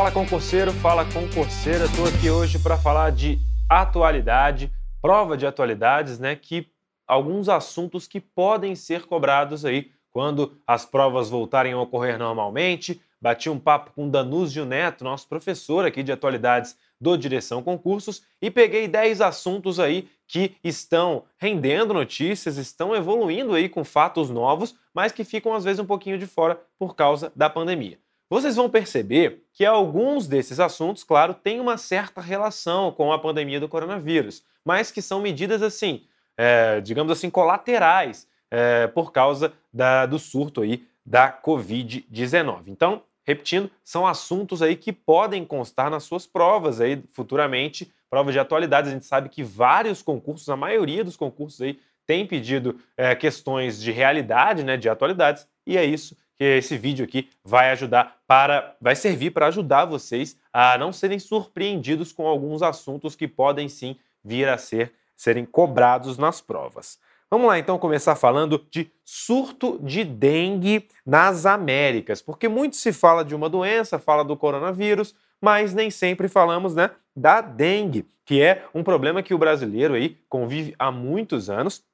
Fala concurseiro, fala concurseira. Estou aqui hoje para falar de atualidade, prova de atualidades, né? Que alguns assuntos que podem ser cobrados aí quando as provas voltarem a ocorrer normalmente. Bati um papo com Danúzio Neto, nosso professor aqui de atualidades do Direção Concursos, e peguei 10 assuntos aí que estão rendendo notícias, estão evoluindo aí com fatos novos, mas que ficam às vezes um pouquinho de fora por causa da pandemia. Vocês vão perceber que alguns desses assuntos, claro, têm uma certa relação com a pandemia do coronavírus, mas que são medidas assim, é, digamos assim, colaterais é, por causa da, do surto aí da Covid-19. Então, repetindo, são assuntos aí que podem constar nas suas provas aí futuramente, prova de atualidades. A gente sabe que vários concursos, a maioria dos concursos aí tem pedido é, questões de realidade, né, de atualidades, e é isso que esse vídeo aqui vai ajudar para, vai servir para ajudar vocês a não serem surpreendidos com alguns assuntos que podem sim vir a ser serem cobrados nas provas. Vamos lá então começar falando de surto de dengue nas Américas, porque muito se fala de uma doença, fala do coronavírus, mas nem sempre falamos, né, da dengue, que é um problema que o brasileiro aí convive há muitos anos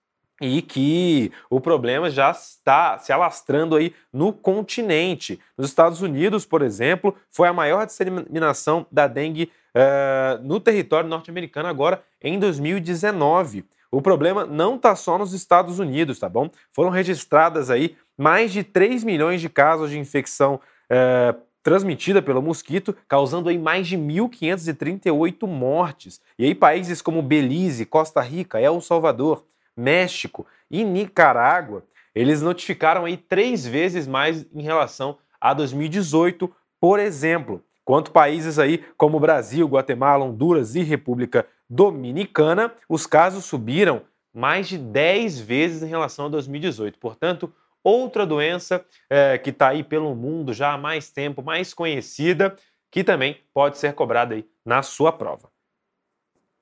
e que o problema já está se alastrando aí no continente. Nos Estados Unidos, por exemplo, foi a maior disseminação da dengue uh, no território norte-americano agora em 2019. O problema não está só nos Estados Unidos, tá bom? Foram registradas aí mais de 3 milhões de casos de infecção uh, transmitida pelo mosquito, causando aí mais de 1.538 mortes. E aí países como Belize, Costa Rica, El Salvador, México e Nicarágua, eles notificaram aí três vezes mais em relação a 2018, por exemplo, quanto países aí como Brasil, Guatemala, Honduras e República Dominicana, os casos subiram mais de 10 vezes em relação a 2018. Portanto, outra doença é, que está aí pelo mundo já há mais tempo, mais conhecida, que também pode ser cobrada aí na sua prova.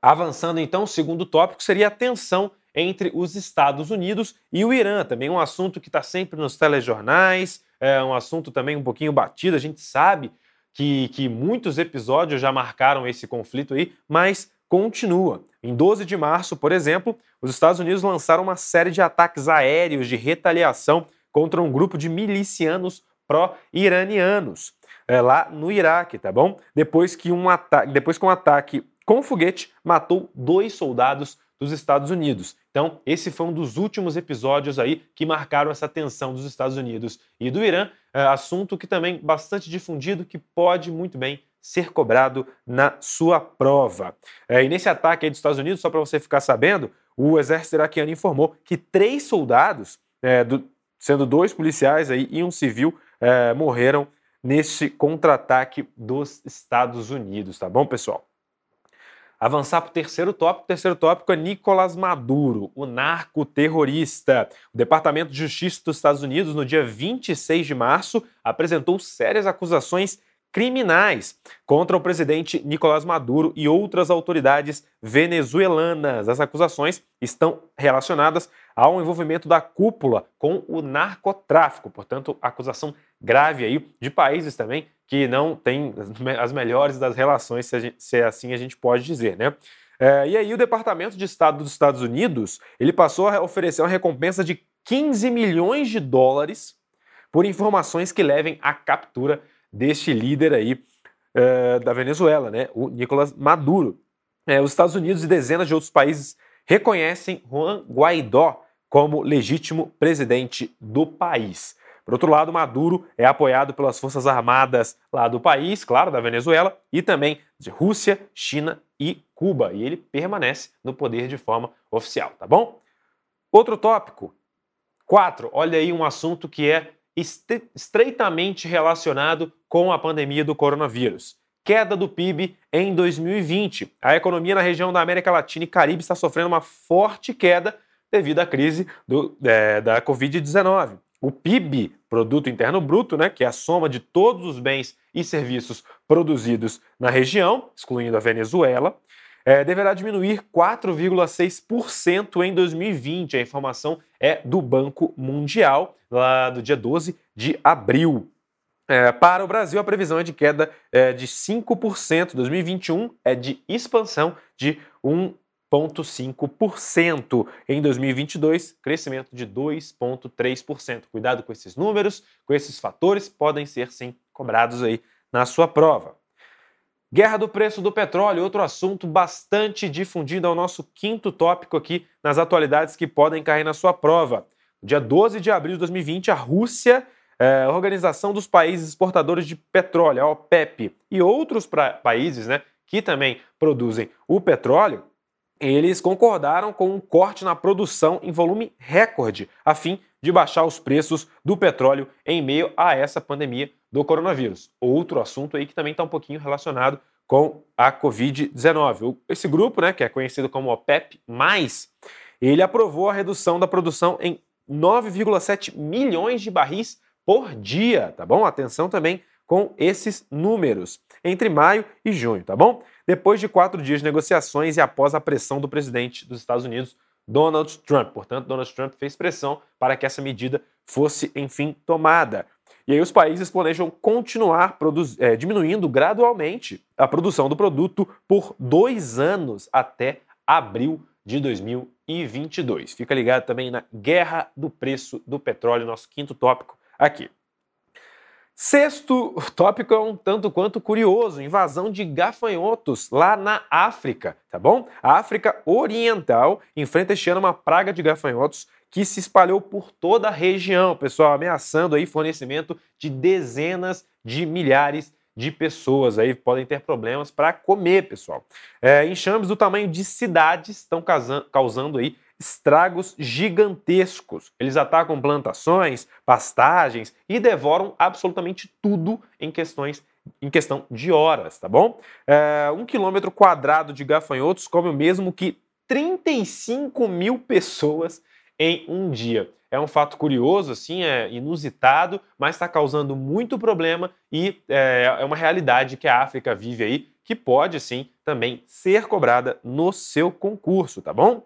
Avançando então, o segundo tópico seria a tensão entre os Estados Unidos e o Irã. Também um assunto que está sempre nos telejornais, é um assunto também um pouquinho batido. A gente sabe que, que muitos episódios já marcaram esse conflito aí, mas continua. Em 12 de março, por exemplo, os Estados Unidos lançaram uma série de ataques aéreos de retaliação contra um grupo de milicianos pró-iranianos é, lá no Iraque, tá bom? Depois que um ataque, depois que um ataque com foguete matou dois soldados dos Estados Unidos. Então, esse foi um dos últimos episódios aí que marcaram essa tensão dos Estados Unidos e do Irã, é, assunto que também bastante difundido, que pode muito bem ser cobrado na sua prova. É, e nesse ataque aí dos Estados Unidos, só para você ficar sabendo, o exército iraquiano informou que três soldados, é, do, sendo dois policiais aí e um civil, morreram nesse contra-ataque dos Estados Unidos, tá bom, pessoal? Avançar para o terceiro tópico. O terceiro tópico é Nicolás Maduro, o narcoterrorista. O Departamento de Justiça dos Estados Unidos, no dia 26 de março, apresentou sérias acusações criminais contra o presidente Nicolás Maduro e outras autoridades venezuelanas. As acusações estão relacionadas ao envolvimento da cúpula com o narcotráfico, portanto, acusação grave aí de países também que não têm as melhores das relações, se, se assim a gente pode dizer, né? É, e aí o Departamento de Estado dos Estados Unidos ele passou a oferecer uma recompensa de 15 milhões de dólares por informações que levem à captura deste líder aí é, da Venezuela, né? O Nicolás Maduro. É, os Estados Unidos e dezenas de outros países reconhecem Juan Guaidó como legítimo presidente do país. Por outro lado, Maduro é apoiado pelas forças armadas lá do país, claro, da Venezuela, e também de Rússia, China e Cuba. E ele permanece no poder de forma oficial, tá bom? Outro tópico. Quatro, olha aí um assunto que é estreitamente relacionado com a pandemia do coronavírus. Queda do PIB em 2020. A economia na região da América Latina e Caribe está sofrendo uma forte queda devido à crise do, é, da Covid-19. O PIB, Produto Interno Bruto, né, que é a soma de todos os bens e serviços produzidos na região, excluindo a Venezuela, é, deverá diminuir 4,6% em 2020. A informação é do Banco Mundial, lá do dia 12 de abril. É, para o Brasil, a previsão é de queda é, de 5%. 2021 é de expansão de 1,5%. Em 2022, crescimento de 2,3%. Cuidado com esses números, com esses fatores, podem ser sim cobrados aí na sua prova. Guerra do preço do petróleo, outro assunto bastante difundido, é o nosso quinto tópico aqui nas atualidades que podem cair na sua prova. Dia 12 de abril de 2020, a Rússia é, Organização dos Países Exportadores de Petróleo, a OPEP, e outros países né, que também produzem o petróleo, eles concordaram com um corte na produção em volume recorde, a fim de baixar os preços do petróleo em meio a essa pandemia do coronavírus. Outro assunto aí que também está um pouquinho relacionado com a Covid-19. Esse grupo, né, que é conhecido como OPEP+, ele aprovou a redução da produção em 9,7 milhões de barris por dia, tá bom? Atenção também com esses números entre maio e junho, tá bom? Depois de quatro dias de negociações e após a pressão do presidente dos Estados Unidos, Donald Trump. Portanto, Donald Trump fez pressão para que essa medida fosse, enfim, tomada. E aí os países planejam continuar é, diminuindo gradualmente a produção do produto por dois anos até abril de 2022. Fica ligado também na guerra do preço do petróleo, nosso quinto tópico aqui. Sexto tópico é um tanto quanto curioso: invasão de gafanhotos lá na África, tá bom? A África Oriental enfrenta este ano uma praga de gafanhotos que se espalhou por toda a região, pessoal, ameaçando aí fornecimento de dezenas de milhares de pessoas aí podem ter problemas para comer, pessoal. É, enxames do tamanho de cidades estão causando aí estragos gigantescos. Eles atacam plantações, pastagens e devoram absolutamente tudo em questões em questão de horas, tá bom? É, um quilômetro quadrado de gafanhotos come o mesmo que 35 mil pessoas em um dia. É um fato curioso, assim, é inusitado, mas está causando muito problema e é, é uma realidade que a África vive aí, que pode sim também ser cobrada no seu concurso, tá bom?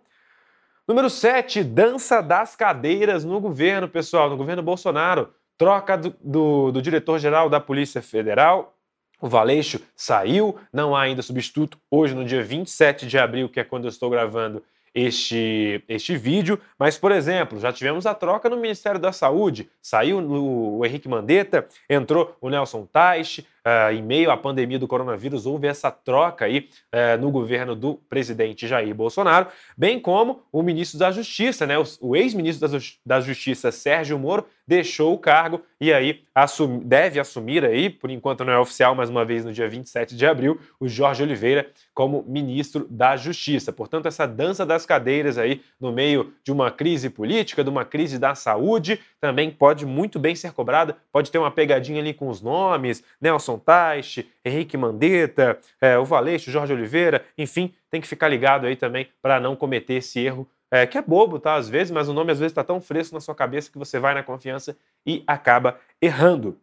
Número 7, dança das cadeiras no governo, pessoal, no governo Bolsonaro. Troca do, do, do diretor-geral da Polícia Federal. O Valeixo saiu, não há ainda substituto. Hoje, no dia 27 de abril, que é quando eu estou gravando este, este vídeo. Mas, por exemplo, já tivemos a troca no Ministério da Saúde. Saiu o, o Henrique Mandetta, entrou o Nelson Teich, uh, em meio à pandemia do coronavírus, houve essa troca aí uh, no governo do presidente Jair Bolsonaro, bem como o ministro da Justiça, né, o, o ex-ministro da, da, Justiça, Sérgio Moro, deixou o cargo e aí assum, deve assumir aí, por enquanto não é oficial, mais uma vez no dia 27 de abril, o Jorge Oliveira como ministro da Justiça. Portanto, essa dança das cadeiras aí no meio de uma crise política, de uma crise da saúde, também pode muito bem ser cobrada, pode ter uma pegadinha ali com os nomes, Nelson Taixe, Henrique Mandetta, é, o Valeixo, Jorge Oliveira, enfim, tem que ficar ligado aí também para não cometer esse erro, é, que é bobo, tá? Às vezes, mas o nome às vezes está tão fresco na sua cabeça que você vai na confiança e acaba errando.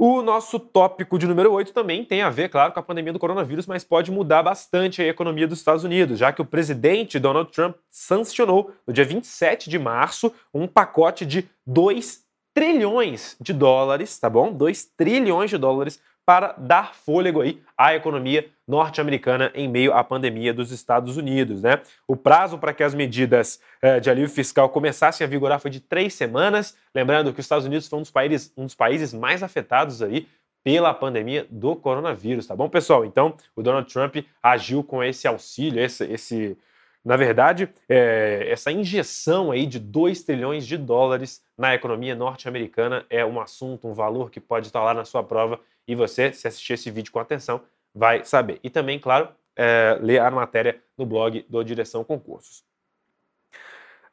O nosso tópico de número 8 também tem a ver, claro, com a pandemia do coronavírus, mas pode mudar bastante a economia dos Estados Unidos, já que o presidente Donald Trump sancionou no dia 27 de março um pacote de 2 trilhões de dólares, tá bom? 2 trilhões de dólares para dar fôlego aí à economia norte-americana em meio à pandemia dos Estados Unidos, né? O prazo para que as medidas eh, de alívio fiscal começassem a vigorar foi de três semanas. Lembrando que os Estados Unidos foi um dos países, um dos países mais afetados aí pela pandemia do coronavírus, tá bom, pessoal? Então, o Donald Trump agiu com esse auxílio, esse, esse na verdade, é, essa injeção aí de 2 trilhões de dólares na economia norte-americana é um assunto, um valor que pode estar lá na sua prova e você, se assistir esse vídeo com atenção, vai saber. E também, claro, é, ler a matéria no blog do Direção Concursos.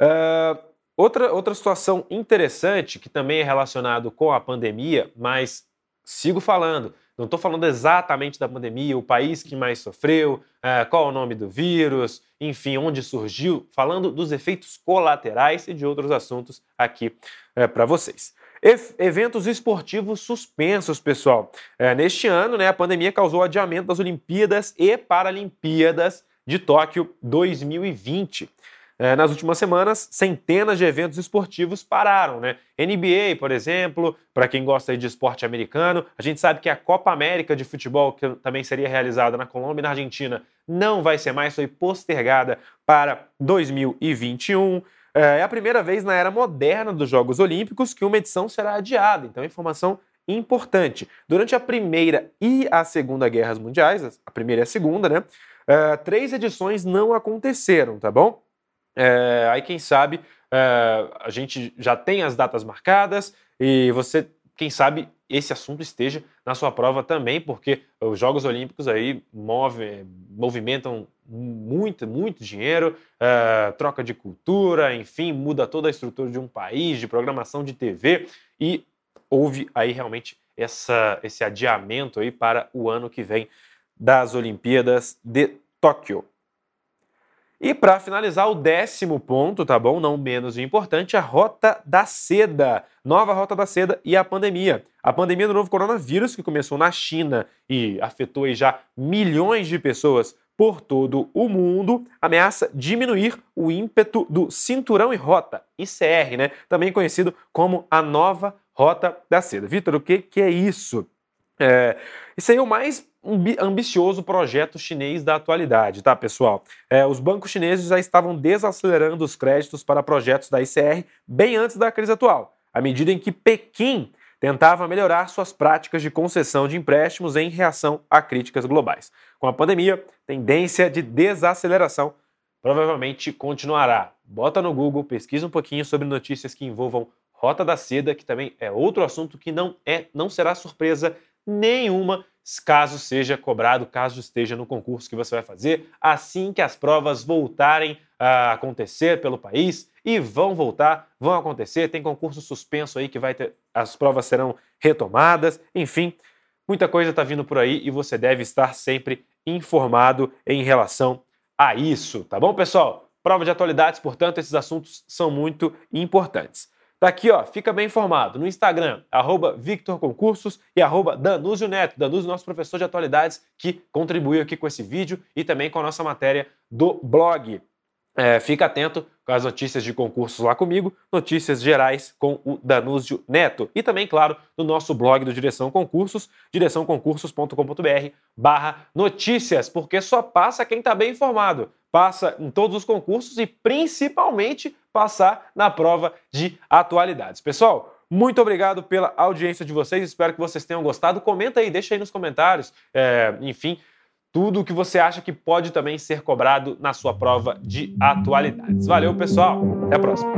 Uh, outra, outra situação interessante, que também é relacionado com a pandemia, mas sigo falando, não estou falando exatamente da pandemia, o país que mais sofreu, é, qual o nome do vírus, enfim, onde surgiu, falando dos efeitos colaterais e de outros assuntos aqui é, para vocês. E eventos esportivos suspensos, pessoal. É, neste ano, né, a pandemia causou adiamento das Olimpíadas e Paralimpíadas de Tóquio 2020. É, nas últimas semanas, centenas de eventos esportivos pararam, né? NBA, por exemplo, para quem gosta de esporte americano, a gente sabe que a Copa América de futebol, que também seria realizada na Colômbia e na Argentina, não vai ser mais, foi postergada para 2021. É, é a primeira vez na era moderna dos Jogos Olímpicos que uma edição será adiada. Então, informação importante. Durante a Primeira e a Segunda Guerras Mundiais, a primeira e a segunda, né? Uh, três edições não aconteceram, tá bom? É, aí, quem sabe, é, a gente já tem as datas marcadas e você, quem sabe, esse assunto esteja na sua prova também, porque os Jogos Olímpicos aí move, movimentam muito, muito dinheiro, é, troca de cultura, enfim, muda toda a estrutura de um país, de programação de TV e houve aí realmente essa, esse adiamento aí para o ano que vem das Olimpíadas de Tóquio. E para finalizar, o décimo ponto, tá bom? Não menos importante, a rota da seda. Nova rota da seda e a pandemia. A pandemia do novo coronavírus, que começou na China e afetou já milhões de pessoas por todo o mundo, ameaça diminuir o ímpeto do cinturão e rota, ICR, né? Também conhecido como a nova rota da seda. Vitor, o que, que é isso? É, isso aí é o mais ambicioso projeto chinês da atualidade, tá, pessoal? É, os bancos chineses já estavam desacelerando os créditos para projetos da ICR bem antes da crise atual, à medida em que Pequim tentava melhorar suas práticas de concessão de empréstimos em reação a críticas globais. Com a pandemia, tendência de desaceleração provavelmente continuará. Bota no Google, pesquisa um pouquinho sobre notícias que envolvam Rota da Seda, que também é outro assunto que não é, não será surpresa nenhuma caso seja cobrado, caso esteja no concurso que você vai fazer, assim que as provas voltarem a acontecer pelo país e vão voltar, vão acontecer, tem concurso suspenso aí que vai ter, as provas serão retomadas, enfim, muita coisa está vindo por aí e você deve estar sempre informado em relação a isso, tá bom, pessoal? Prova de atualidades, portanto, esses assuntos são muito importantes. Tá aqui, ó, fica bem informado. No Instagram, arroba Victor Concursos e arroba Danúzio Neto. Danúzio, nosso professor de atualidades, que contribuiu aqui com esse vídeo e também com a nossa matéria do blog. É, fica atento com as notícias de concursos lá comigo, notícias gerais com o Danúzio Neto. E também, claro, no nosso blog do Direção Concursos, direçãoconcursos.com.br barra notícias, porque só passa quem está bem informado. Passa em todos os concursos e principalmente passar na prova de atualidades. Pessoal, muito obrigado pela audiência de vocês, espero que vocês tenham gostado. Comenta aí, deixa aí nos comentários, é, enfim tudo o que você acha que pode também ser cobrado na sua prova de atualidades. Valeu, pessoal. Até a próxima.